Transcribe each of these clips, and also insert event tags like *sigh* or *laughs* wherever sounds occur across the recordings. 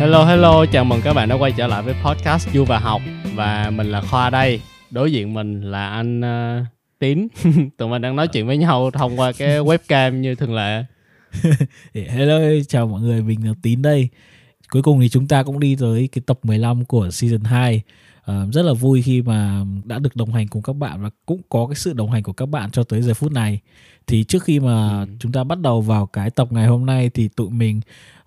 Hello hello, chào mừng các bạn đã quay trở lại với podcast Du và Học và mình là Khoa đây. Đối diện mình là anh uh, Tín. *laughs* Tụi mình đang nói chuyện với nhau thông qua cái *laughs* webcam như thường lệ. *laughs* Hello, chào mọi người, mình là Tín đây. Cuối cùng thì chúng ta cũng đi tới cái tập 15 của season 2. Uh, rất là vui khi mà đã được đồng hành cùng các bạn và cũng có cái sự đồng hành của các bạn cho tới giờ phút này thì trước khi mà ừ. chúng ta bắt đầu vào cái tập ngày hôm nay thì tụi mình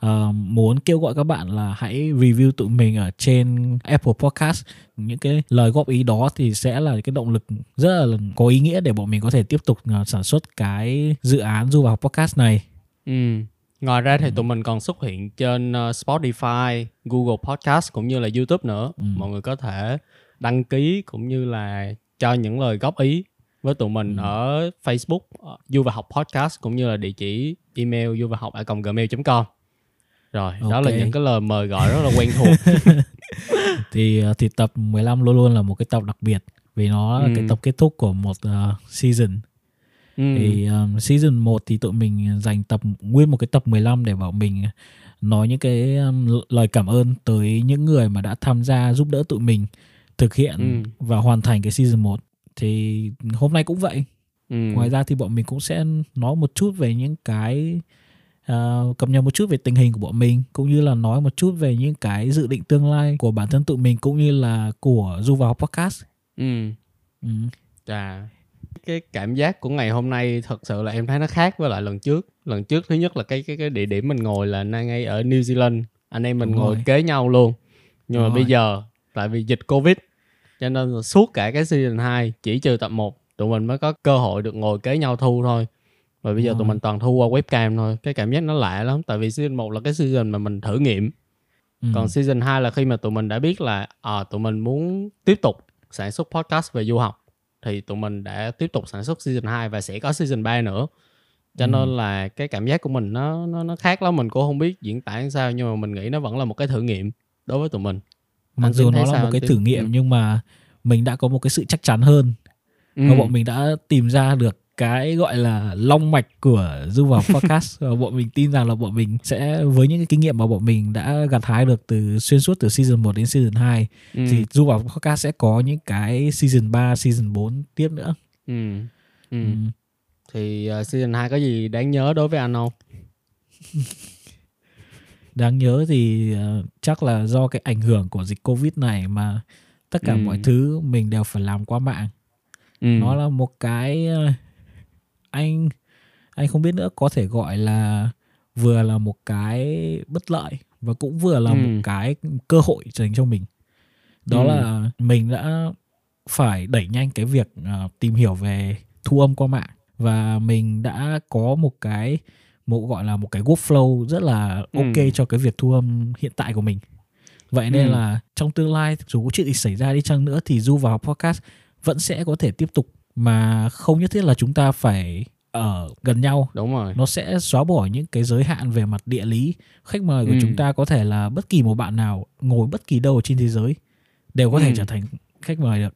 uh, muốn kêu gọi các bạn là hãy review tụi mình ở trên Apple Podcast những cái lời góp ý đó thì sẽ là cái động lực rất là có ý nghĩa để bọn mình có thể tiếp tục uh, sản xuất cái dự án du vào podcast này. Ừ. Ngoài ra thì tụi mình còn xuất hiện trên uh, Spotify, Google Podcast cũng như là YouTube nữa. Ừ. Mọi người có thể đăng ký cũng như là cho những lời góp ý với tụi mình ừ. ở Facebook Du và học podcast cũng như là địa chỉ email du và học gmail.com rồi okay. đó là những cái lời mời gọi rất là quen thuộc *laughs* thì ờ, thì tập 15 luôn luôn là một cái tập đặc biệt vì nó là ừ. cái tập kết thúc của một uh, season ừ. thì um, season 1 thì tụi mình dành tập nguyên một cái tập 15 để bảo mình nói những cái um, lời cảm ơn tới những người mà đã tham gia giúp đỡ tụi mình thực hiện ừ. và hoàn thành cái season 1 thì hôm nay cũng vậy ừ. ngoài ra thì bọn mình cũng sẽ nói một chút về những cái uh, cập nhật một chút về tình hình của bọn mình cũng như là nói một chút về những cái dự định tương lai của bản thân tụi mình cũng như là của du vào podcast ừ ừ Chà, cái cảm giác của ngày hôm nay thật sự là em thấy nó khác với lại lần trước. Lần trước thứ nhất là cái cái cái địa điểm mình ngồi là ngay ở New Zealand. Anh em mình Đúng ngồi rồi. kế nhau luôn. Nhưng Đúng mà rồi. bây giờ tại vì dịch covid cho nên là suốt cả cái season 2 chỉ trừ tập 1 tụi mình mới có cơ hội được ngồi kế nhau thu thôi. Và bây giờ tụi mình toàn thu qua webcam thôi. Cái cảm giác nó lạ lắm tại vì season 1 là cái season mà mình thử nghiệm. Ừ. còn season 2 là khi mà tụi mình đã biết là à, tụi mình muốn tiếp tục sản xuất podcast về du học thì tụi mình đã tiếp tục sản xuất season 2 và sẽ có season 3 nữa cho ừ. nên là cái cảm giác của mình nó nó nó khác lắm mình cũng không biết diễn tả sao nhưng mà mình nghĩ nó vẫn là một cái thử nghiệm đối với tụi mình mặc dù nó là một cái thử nghiệm ừ. nhưng mà mình đã có một cái sự chắc chắn hơn ừ. và bọn mình đã tìm ra được cái gọi là long mạch của du vào *laughs* podcast và bọn mình tin rằng là bọn mình sẽ với những cái kinh nghiệm mà bọn mình đã gặt hái được từ xuyên suốt từ season 1 đến season 2 ừ. thì du vào podcast sẽ có những cái season 3, season 4 tiếp nữa. Ừ. Ừ. ừ. Thì uh, season 2 có gì đáng nhớ đối với anh không? *laughs* đáng nhớ thì uh, chắc là do cái ảnh hưởng của dịch covid này mà tất cả ừ. mọi thứ mình đều phải làm qua mạng ừ. nó là một cái uh, anh anh không biết nữa có thể gọi là vừa là một cái bất lợi và cũng vừa là ừ. một cái cơ hội dành cho mình đó ừ. là mình đã phải đẩy nhanh cái việc uh, tìm hiểu về thu âm qua mạng và mình đã có một cái một gọi là một cái workflow rất là ok ừ. cho cái việc thu âm hiện tại của mình vậy nên ừ. là trong tương lai dù có chuyện gì xảy ra đi chăng nữa thì du vào podcast vẫn sẽ có thể tiếp tục mà không nhất thiết là chúng ta phải ở gần nhau. Đúng rồi. Nó sẽ xóa bỏ những cái giới hạn về mặt địa lý. Khách mời của ừ. chúng ta có thể là bất kỳ một bạn nào ngồi bất kỳ đâu trên thế giới đều có ừ. thể trở thành khách mời được.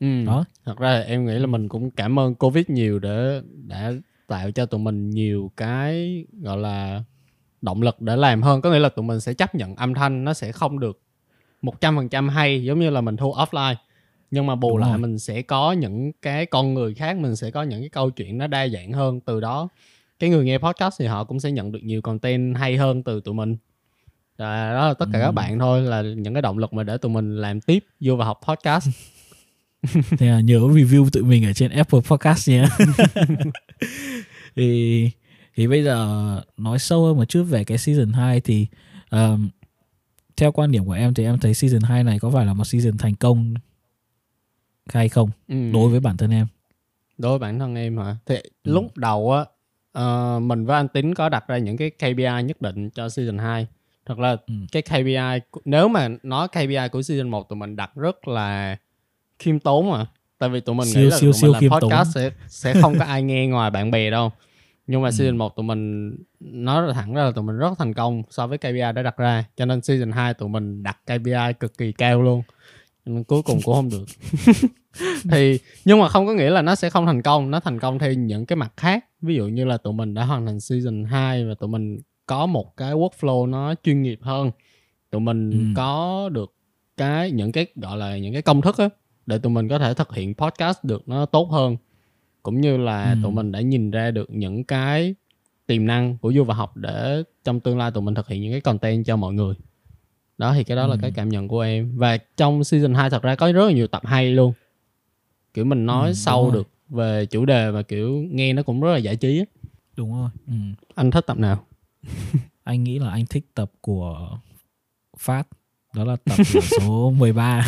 Ừ. đó. Thật ra em nghĩ là mình cũng cảm ơn covid nhiều để đã tạo cho tụi mình nhiều cái gọi là động lực để làm hơn. Có nghĩa là tụi mình sẽ chấp nhận âm thanh nó sẽ không được một trăm phần trăm hay giống như là mình thu offline nhưng mà bù Đúng lại rồi. mình sẽ có những cái con người khác mình sẽ có những cái câu chuyện nó đa dạng hơn từ đó cái người nghe podcast thì họ cũng sẽ nhận được nhiều content hay hơn từ tụi mình và đó là tất cả ừ. các bạn thôi là những cái động lực mà để tụi mình làm tiếp vô và học podcast *laughs* thì à, nhớ review tụi mình ở trên Apple Podcast nhé *laughs* *laughs* thì thì bây giờ nói sâu hơn một chút về cái season 2 thì um, theo quan điểm của em thì em thấy season 2 này có phải là một season thành công hay không ừ. đối với bản thân em đối với bản thân em hả thì ừ. lúc đầu á uh, mình với anh tính có đặt ra những cái KPI nhất định cho season 2 thật là ừ. cái KPI nếu mà nói KPI của season 1 tụi mình đặt rất là khiêm tốn mà tại vì tụi mình siêu, nghĩ là siêu, tụi siêu mình làm podcast sẽ sẽ không có ai nghe ngoài bạn bè đâu nhưng mà ừ. season 1 tụi mình nói thẳng ra là tụi mình rất thành công so với KPI đã đặt ra cho nên season 2 tụi mình đặt KPI cực kỳ cao luôn nên cuối cùng cũng không được. *laughs* Thì nhưng mà không có nghĩa là nó sẽ không thành công. Nó thành công theo những cái mặt khác. Ví dụ như là tụi mình đã hoàn thành season 2 và tụi mình có một cái workflow nó chuyên nghiệp hơn. Tụi mình ừ. có được cái những cái gọi là những cái công thức á để tụi mình có thể thực hiện podcast được nó tốt hơn. Cũng như là ừ. tụi mình đã nhìn ra được những cái tiềm năng của du và học để trong tương lai tụi mình thực hiện những cái content cho mọi người đó thì cái đó ừ. là cái cảm nhận của em. Và trong season 2 thật ra có rất là nhiều tập hay luôn. Kiểu mình nói ừ, sâu được về chủ đề và kiểu nghe nó cũng rất là giải trí đúng rồi ừ. anh thích tập nào? *laughs* Anh nghĩ là anh thích tập của phát đó là tập số *laughs* 13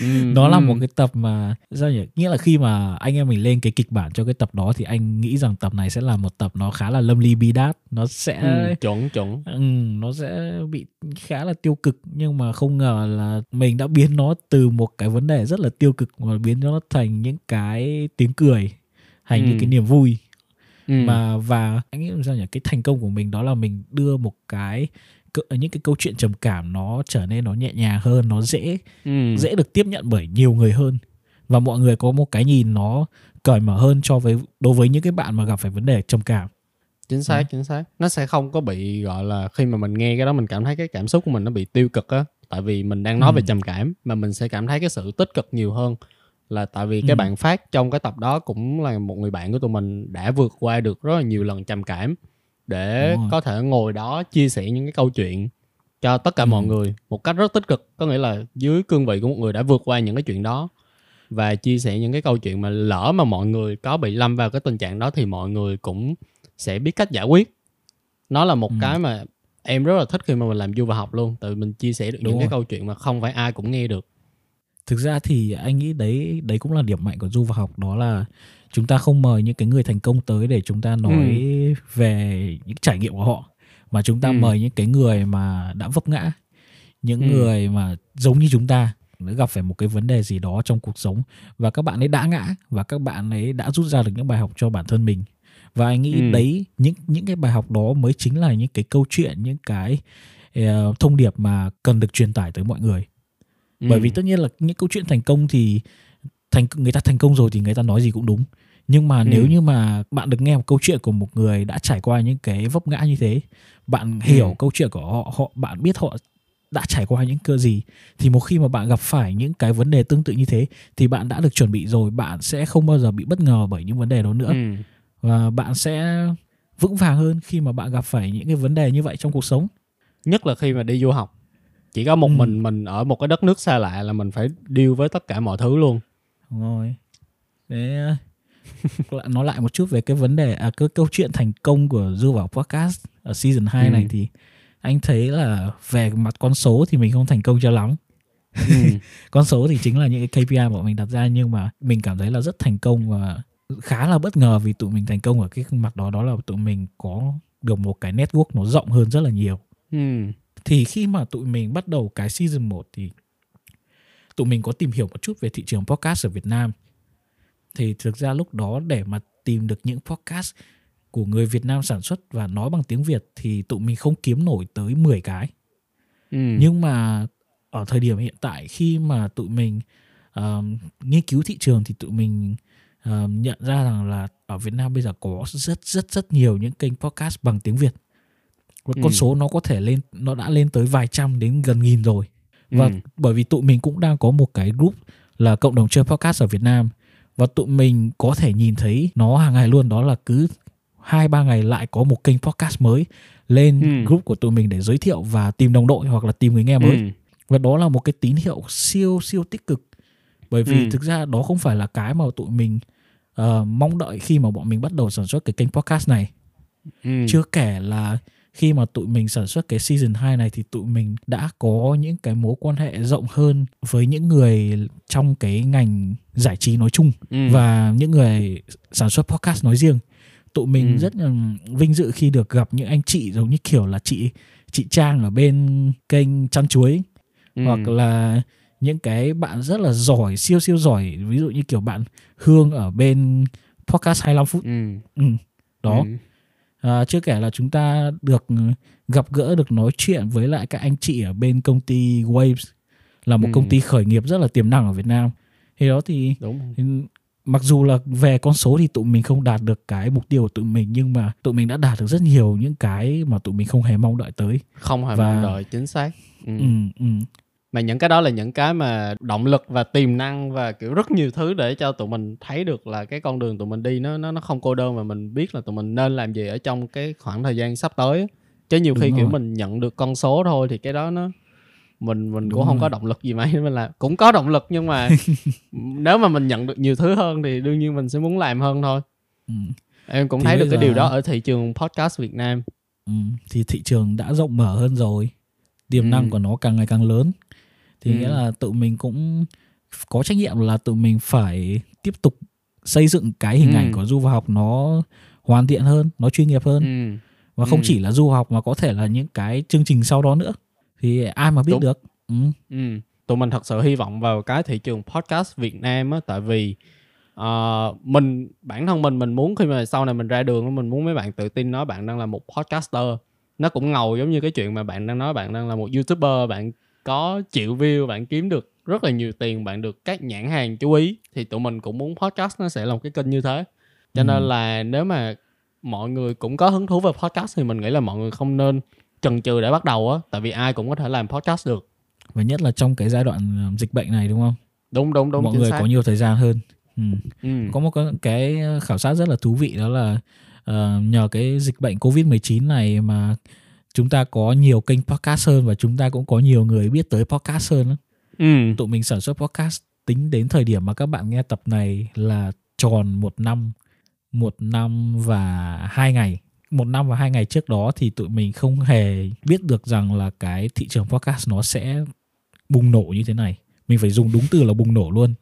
ừ, đó là ừ. một cái tập mà sao nhỉ? Nghĩa là khi mà anh em mình lên cái kịch bản cho cái tập đó thì anh nghĩ rằng tập này sẽ là một tập nó khá là lâm ly bi đát. Nó sẽ ừ, chuẩn chuẩn. Ừ, nó sẽ bị khá là tiêu cực nhưng mà không ngờ là mình đã biến nó từ một cái vấn đề rất là tiêu cực mà biến nó thành những cái tiếng cười thành ừ. những cái niềm vui. Ừ. mà và anh nghĩ sao nhỉ? Cái thành công của mình đó là mình đưa một cái những cái câu chuyện trầm cảm nó trở nên nó nhẹ nhàng hơn nó dễ ừ. dễ được tiếp nhận bởi nhiều người hơn và mọi người có một cái nhìn nó cởi mở hơn cho với đối với những cái bạn mà gặp phải vấn đề trầm cảm chính xác ừ. chính xác nó sẽ không có bị gọi là khi mà mình nghe cái đó mình cảm thấy cái cảm xúc của mình nó bị tiêu cực á tại vì mình đang nói ừ. về trầm cảm mà mình sẽ cảm thấy cái sự tích cực nhiều hơn là tại vì cái ừ. bạn phát trong cái tập đó cũng là một người bạn của tụi mình đã vượt qua được rất là nhiều lần trầm cảm để có thể ngồi đó chia sẻ những cái câu chuyện cho tất cả ừ. mọi người một cách rất tích cực có nghĩa là dưới cương vị của một người đã vượt qua những cái chuyện đó và chia sẻ những cái câu chuyện mà lỡ mà mọi người có bị lâm vào cái tình trạng đó thì mọi người cũng sẽ biết cách giải quyết nó là một ừ. cái mà em rất là thích khi mà mình làm du và học luôn tự mình chia sẻ được Đúng những rồi. cái câu chuyện mà không phải ai cũng nghe được thực ra thì anh nghĩ đấy đấy cũng là điểm mạnh của du và học đó là chúng ta không mời những cái người thành công tới để chúng ta nói ừ. về những trải nghiệm của họ mà chúng ta ừ. mời những cái người mà đã vấp ngã những ừ. người mà giống như chúng ta đã gặp phải một cái vấn đề gì đó trong cuộc sống và các bạn ấy đã ngã và các bạn ấy đã rút ra được những bài học cho bản thân mình và anh nghĩ ừ. đấy những những cái bài học đó mới chính là những cái câu chuyện những cái uh, thông điệp mà cần được truyền tải tới mọi người ừ. bởi vì tất nhiên là những câu chuyện thành công thì thành người ta thành công rồi thì người ta nói gì cũng đúng nhưng mà ừ. nếu như mà bạn được nghe một câu chuyện của một người đã trải qua những cái vấp ngã như thế bạn hiểu ừ. câu chuyện của họ họ bạn biết họ đã trải qua những cơ gì thì một khi mà bạn gặp phải những cái vấn đề tương tự như thế thì bạn đã được chuẩn bị rồi bạn sẽ không bao giờ bị bất ngờ bởi những vấn đề đó nữa ừ. và bạn sẽ vững vàng hơn khi mà bạn gặp phải những cái vấn đề như vậy trong cuộc sống nhất là khi mà đi du học chỉ có một ừ. mình mình ở một cái đất nước xa lạ là mình phải deal với tất cả mọi thứ luôn đúng rồi thế nói lại một chút về cái vấn đề à, cái câu chuyện thành công của du vào podcast ở season 2 ừ. này thì anh thấy là về mặt con số thì mình không thành công cho lắm ừ. *laughs* con số thì chính là những cái KPI mà mình đặt ra nhưng mà mình cảm thấy là rất thành công và khá là bất ngờ vì tụi mình thành công ở cái mặt đó đó là tụi mình có được một cái network nó rộng hơn rất là nhiều ừ. thì khi mà tụi mình bắt đầu cái season 1 thì tụi mình có tìm hiểu một chút về thị trường podcast ở Việt Nam thì thực ra lúc đó để mà tìm được những podcast của người Việt Nam sản xuất và nói bằng tiếng Việt thì tụi mình không kiếm nổi tới 10 cái. Ừ. Nhưng mà ở thời điểm hiện tại khi mà tụi mình uh, nghiên cứu thị trường thì tụi mình uh, nhận ra rằng là ở Việt Nam bây giờ có rất rất rất nhiều những kênh podcast bằng tiếng Việt. Và con ừ. số nó có thể lên nó đã lên tới vài trăm đến gần nghìn rồi. Và ừ. bởi vì tụi mình cũng đang có một cái group là cộng đồng chơi podcast ở Việt Nam và tụi mình có thể nhìn thấy nó hàng ngày luôn đó là cứ hai ba ngày lại có một kênh podcast mới lên ừ. group của tụi mình để giới thiệu và tìm đồng đội hoặc là tìm người nghe mới ừ. và đó là một cái tín hiệu siêu siêu tích cực bởi vì ừ. thực ra đó không phải là cái mà tụi mình uh, mong đợi khi mà bọn mình bắt đầu sản xuất cái kênh podcast này ừ. chưa kể là khi mà tụi mình sản xuất cái season 2 này thì tụi mình đã có những cái mối quan hệ rộng hơn với những người trong cái ngành giải trí nói chung ừ. và những người sản xuất podcast nói riêng tụi mình ừ. rất là vinh dự khi được gặp những anh chị giống như kiểu là chị chị Trang ở bên kênh chăn chuối ừ. hoặc là những cái bạn rất là giỏi siêu siêu giỏi ví dụ như kiểu bạn Hương ở bên podcast 25 phút ừ. Ừ. đó ừ à, chưa kể là chúng ta được gặp gỡ được nói chuyện với lại các anh chị ở bên công ty Waves là một ừ. công ty khởi nghiệp rất là tiềm năng ở Việt Nam thì đó thì, Đúng. thì mặc dù là về con số thì tụi mình không đạt được cái mục tiêu của tụi mình nhưng mà tụi mình đã đạt được rất nhiều những cái mà tụi mình không hề mong đợi tới không hề và... mong đợi chính xác ừ. Ừ, ừ. Mà những cái đó là những cái mà động lực và tiềm năng và kiểu rất nhiều thứ để cho tụi mình thấy được là cái con đường tụi mình đi nó nó nó không cô đơn và mình biết là tụi mình nên làm gì ở trong cái khoảng thời gian sắp tới chứ nhiều khi Đúng kiểu rồi. mình nhận được con số thôi thì cái đó nó mình mình Đúng cũng không rồi. có động lực gì mấy *laughs* mình là cũng có động lực nhưng mà *laughs* nếu mà mình nhận được nhiều thứ hơn thì đương nhiên mình sẽ muốn làm hơn thôi ừ. em cũng thì thấy được cái điều đó ở thị trường podcast Việt Nam ừ. thì thị trường đã rộng mở hơn rồi tiềm ừ. năng của nó càng ngày càng lớn thì ừ. nghĩa là tự mình cũng có trách nhiệm là tự mình phải tiếp tục xây dựng cái hình ừ. ảnh của du học nó hoàn thiện hơn nó chuyên nghiệp hơn ừ. và không ừ. chỉ là du học mà có thể là những cái chương trình sau đó nữa thì ai mà biết Đúng. được ừ. ừ. tụi mình thật sự hy vọng vào cái thị trường podcast Việt Nam á tại vì uh, mình bản thân mình mình muốn khi mà sau này mình ra đường mình muốn mấy bạn tự tin nói bạn đang là một podcaster nó cũng ngầu giống như cái chuyện mà bạn đang nói bạn đang là một youtuber bạn có triệu view bạn kiếm được rất là nhiều tiền bạn được các nhãn hàng chú ý thì tụi mình cũng muốn podcast nó sẽ là một cái kênh như thế cho ừ. nên là nếu mà mọi người cũng có hứng thú về podcast thì mình nghĩ là mọi người không nên chần chừ để bắt đầu á tại vì ai cũng có thể làm podcast được và nhất là trong cái giai đoạn ờ, dịch bệnh này đúng không đúng đúng đúng mọi người xác. có nhiều thời gian hơn ừ. Ừ. có một cái khảo sát rất là thú vị đó là uh, nhờ cái dịch bệnh covid 19 này mà chúng ta có nhiều kênh podcast hơn và chúng ta cũng có nhiều người biết tới podcast hơn ừ. tụi mình sản xuất podcast tính đến thời điểm mà các bạn nghe tập này là tròn một năm một năm và hai ngày một năm và hai ngày trước đó thì tụi mình không hề biết được rằng là cái thị trường podcast nó sẽ bùng nổ như thế này mình phải dùng đúng từ là bùng nổ luôn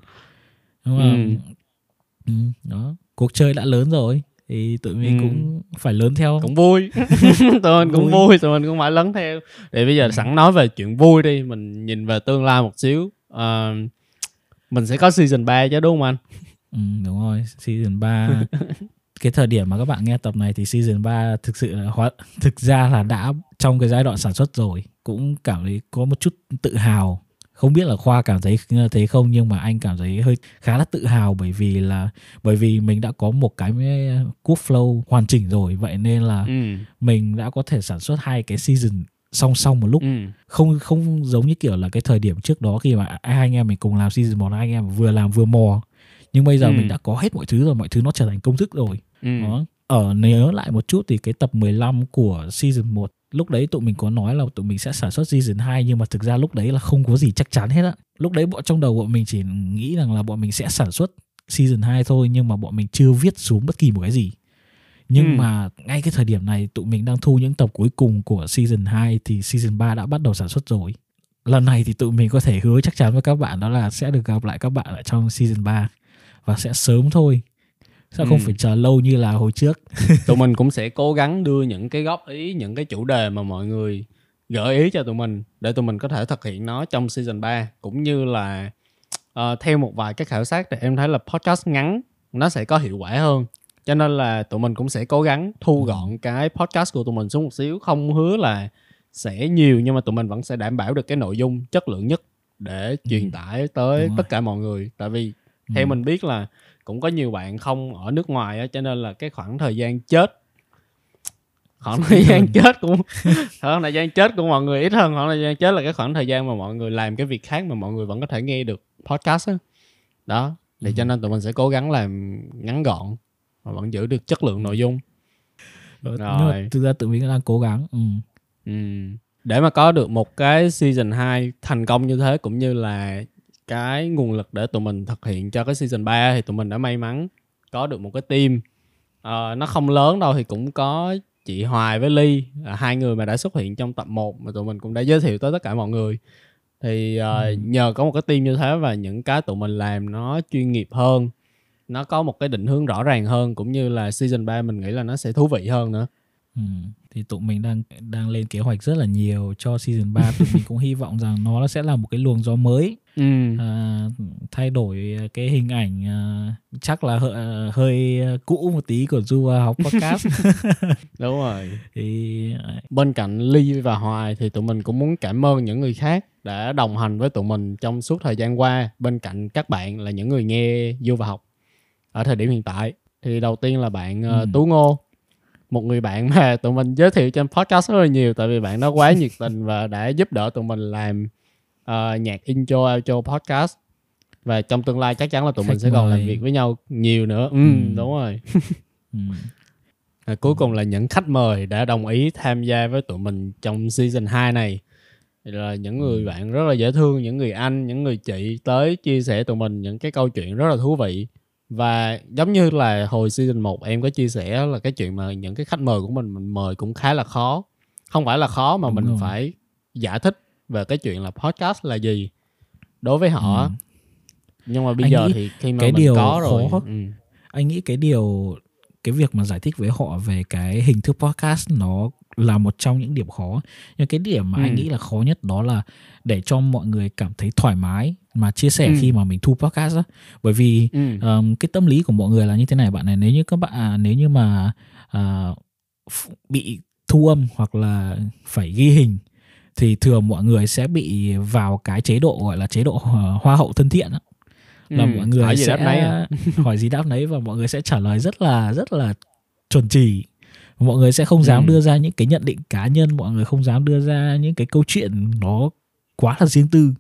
đúng không ừ. ừ. đó cuộc chơi đã lớn rồi thì tụi mình ừ. cũng phải lớn theo. Cũng vui. *laughs* Tụi mình cũng vui. vui tụi mình cũng phải lớn theo. Để bây giờ ừ. sẵn nói về chuyện vui đi mình nhìn về tương lai một xíu. Uh, mình sẽ có season 3 chứ đúng không anh? Ừ, đúng rồi season 3 *laughs* cái thời điểm mà các bạn nghe tập này thì season 3 thực sự là hóa thực ra là đã trong cái giai đoạn sản xuất rồi. Cũng cảm thấy có một chút tự hào không biết là khoa cảm thấy thế không nhưng mà anh cảm thấy hơi khá là tự hào bởi vì là bởi vì mình đã có một cái workflow hoàn chỉnh rồi vậy nên là ừ. mình đã có thể sản xuất hai cái season song song một lúc ừ. không không giống như kiểu là cái thời điểm trước đó khi mà hai anh em mình cùng làm season một hai anh em vừa làm vừa mò nhưng bây giờ ừ. mình đã có hết mọi thứ rồi mọi thứ nó trở thành công thức rồi ừ. đó ở nhớ lại một chút thì cái tập 15 của season 1 lúc đấy tụi mình có nói là tụi mình sẽ sản xuất season 2 nhưng mà thực ra lúc đấy là không có gì chắc chắn hết á. Lúc đấy bọn trong đầu bọn mình chỉ nghĩ rằng là bọn mình sẽ sản xuất season 2 thôi nhưng mà bọn mình chưa viết xuống bất kỳ một cái gì. Nhưng ừ. mà ngay cái thời điểm này tụi mình đang thu những tập cuối cùng của season 2 thì season 3 đã bắt đầu sản xuất rồi. Lần này thì tụi mình có thể hứa chắc chắn với các bạn đó là sẽ được gặp lại các bạn ở trong season 3 và sẽ sớm thôi sao không ừ. phải chờ lâu như là hồi trước? *laughs* Tụi mình cũng sẽ cố gắng đưa những cái góp ý những cái chủ đề mà mọi người gợi ý cho tụi mình để tụi mình có thể thực hiện nó trong season 3 cũng như là uh, theo một vài cái khảo sát thì em thấy là podcast ngắn nó sẽ có hiệu quả hơn. Cho nên là tụi mình cũng sẽ cố gắng thu ừ. gọn cái podcast của tụi mình xuống một xíu. Không hứa là sẽ nhiều nhưng mà tụi mình vẫn sẽ đảm bảo được cái nội dung chất lượng nhất để truyền ừ. tải tới tất cả mọi người. Tại vì theo mình biết là cũng có nhiều bạn không ở nước ngoài á cho nên là cái khoảng thời gian chết khoảng thời gian chết cũng khoảng thời gian chết của mọi người ít hơn khoảng thời gian chết là cái khoảng thời gian mà mọi người làm cái việc khác mà mọi người vẫn có thể nghe được podcast á đó để cho ừ. nên tụi mình sẽ cố gắng làm ngắn gọn và vẫn giữ được chất lượng nội dung rồi Nhưng thực ra tụi mình đang cố gắng ừ. Ừ. để mà có được một cái season 2 thành công như thế cũng như là cái nguồn lực để tụi mình thực hiện cho cái season 3 thì tụi mình đã may mắn có được một cái team. Uh, nó không lớn đâu thì cũng có chị Hoài với Ly là hai người mà đã xuất hiện trong tập 1 mà tụi mình cũng đã giới thiệu tới tất cả mọi người. Thì uh, ừ. nhờ có một cái team như thế và những cái tụi mình làm nó chuyên nghiệp hơn nó có một cái định hướng rõ ràng hơn cũng như là season 3 mình nghĩ là nó sẽ thú vị hơn nữa ừ. thì tụi mình đang đang lên kế hoạch rất là nhiều cho season 3 tụi mình cũng hy vọng rằng nó sẽ là một cái luồng gió mới ừ. à, thay đổi cái hình ảnh à, chắc là hơi, à, hơi cũ một tí của du học podcast *laughs* đúng rồi thì à, bên cạnh ly và hoài thì tụi mình cũng muốn cảm ơn những người khác đã đồng hành với tụi mình trong suốt thời gian qua bên cạnh các bạn là những người nghe du và học ở thời điểm hiện tại thì đầu tiên là bạn uh, ừ. Tú Ngô một người bạn mà tụi mình giới thiệu trên podcast rất là nhiều tại vì bạn đó quá nhiệt tình và đã giúp đỡ tụi mình làm uh, nhạc intro outro podcast và trong tương lai chắc chắn là tụi Khách mình sẽ còn làm việc với nhau nhiều nữa ừ, ừ. đúng rồi *laughs* ừ. à, cuối cùng là những khách mời đã đồng ý tham gia với tụi mình trong season 2 này là những người ừ. bạn rất là dễ thương những người anh những người chị tới chia sẻ tụi mình những cái câu chuyện rất là thú vị và giống như là hồi season 1 em có chia sẻ là cái chuyện mà những cái khách mời của mình mình mời cũng khá là khó không phải là khó mà Đúng mình rồi. phải giải thích về cái chuyện là podcast là gì đối với họ ừ. nhưng mà bây anh giờ thì khi mà cái mình điều có rồi khó, ừ. anh nghĩ cái điều cái việc mà giải thích với họ về cái hình thức podcast nó là một trong những điểm khó nhưng cái điểm mà ừ. anh nghĩ là khó nhất đó là để cho mọi người cảm thấy thoải mái mà chia sẻ ừ. khi mà mình thu podcast đó bởi vì ừ. um, cái tâm lý của mọi người là như thế này bạn này nếu như các bạn à, nếu như mà uh, bị thu âm hoặc là phải ghi hình thì thường mọi người sẽ bị vào cái chế độ gọi là chế độ hoa hậu thân thiện đó. là ừ, mọi người hỏi gì sẽ đáp nấy *laughs* hỏi gì đáp nấy và mọi người sẽ trả lời rất là rất là chuẩn chỉ mọi người sẽ không dám ừ. đưa ra những cái nhận định cá nhân mọi người không dám đưa ra những cái câu chuyện nó quá là riêng tư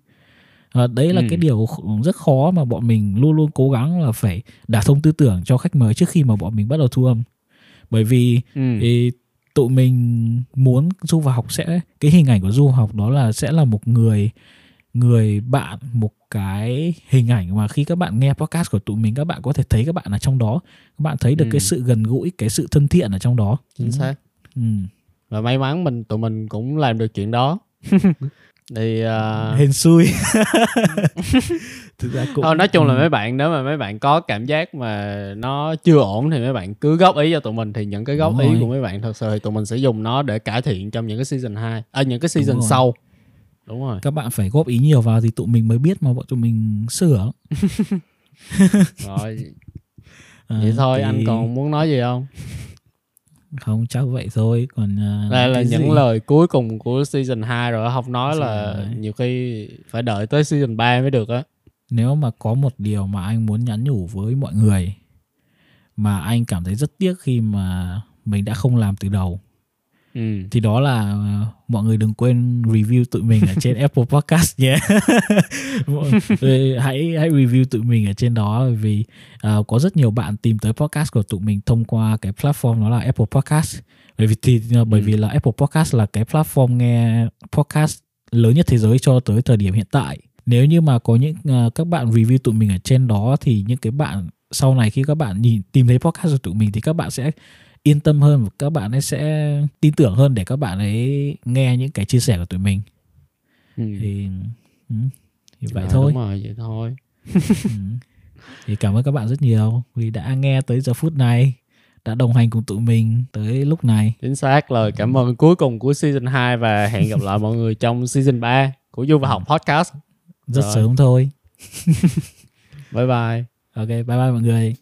à, đấy là ừ. cái điều rất khó mà bọn mình luôn luôn cố gắng là phải đả thông tư tưởng cho khách mời trước khi mà bọn mình bắt đầu thu âm bởi vì ừ. thì tụi mình muốn du vào học sẽ cái hình ảnh của du học đó là sẽ là một người người bạn một cái hình ảnh mà khi các bạn nghe podcast của tụi mình các bạn có thể thấy các bạn ở trong đó các bạn thấy được ừ. cái sự gần gũi cái sự thân thiện ở trong đó chính xác ừ. và may mắn mình tụi mình cũng làm được chuyện đó *laughs* thì uh... hên xui. *laughs* Thực ra cũng Thôi, nói chung là mấy bạn nếu mà mấy bạn có cảm giác mà nó chưa ổn thì mấy bạn cứ góp ý cho tụi mình. Thì những cái góp Đúng ý rồi. của mấy bạn thật sự thì tụi mình sẽ dùng nó để cải thiện trong những cái season 2 à những cái season sau. Đúng rồi. Các bạn phải góp ý nhiều vào thì tụi mình mới biết mà bọn tụi mình sửa. *laughs* Rồi. *laughs* À, vậy thôi thì... anh còn muốn nói gì không không chắc vậy thôi còn uh, đây là những gì? lời cuối cùng của season 2 rồi không nói Sao là rồi. nhiều khi phải đợi tới season 3 mới được á nếu mà có một điều mà anh muốn nhắn nhủ với mọi người mà anh cảm thấy rất tiếc khi mà mình đã không làm từ đầu Ừ. thì đó là uh, mọi người đừng quên review tụi mình ở trên *laughs* Apple Podcast nhé *laughs* hãy hãy review tụi mình ở trên đó vì uh, có rất nhiều bạn tìm tới podcast của tụi mình thông qua cái platform đó là Apple Podcast bởi vì thì bởi ừ. vì là Apple Podcast là cái platform nghe podcast lớn nhất thế giới cho tới thời điểm hiện tại nếu như mà có những uh, các bạn review tụi mình ở trên đó thì những cái bạn sau này khi các bạn nhìn tìm thấy podcast của tụi mình thì các bạn sẽ yên tâm hơn và các bạn ấy sẽ tin tưởng hơn để các bạn ấy nghe những cái chia sẻ của tụi mình. Ừ. thì, ừ, thì vậy à, thôi. đúng rồi vậy thôi. *laughs* Ừ. thì cảm ơn các bạn rất nhiều vì đã nghe tới giờ phút này đã đồng hành cùng tụi mình tới lúc này. Chính xác lời cảm ơn cuối cùng của season 2 và hẹn gặp lại mọi người trong season 3 của Du và Học Podcast. Rất Rồi. sớm thôi. *laughs* Bye bye. Ok bye bye mọi người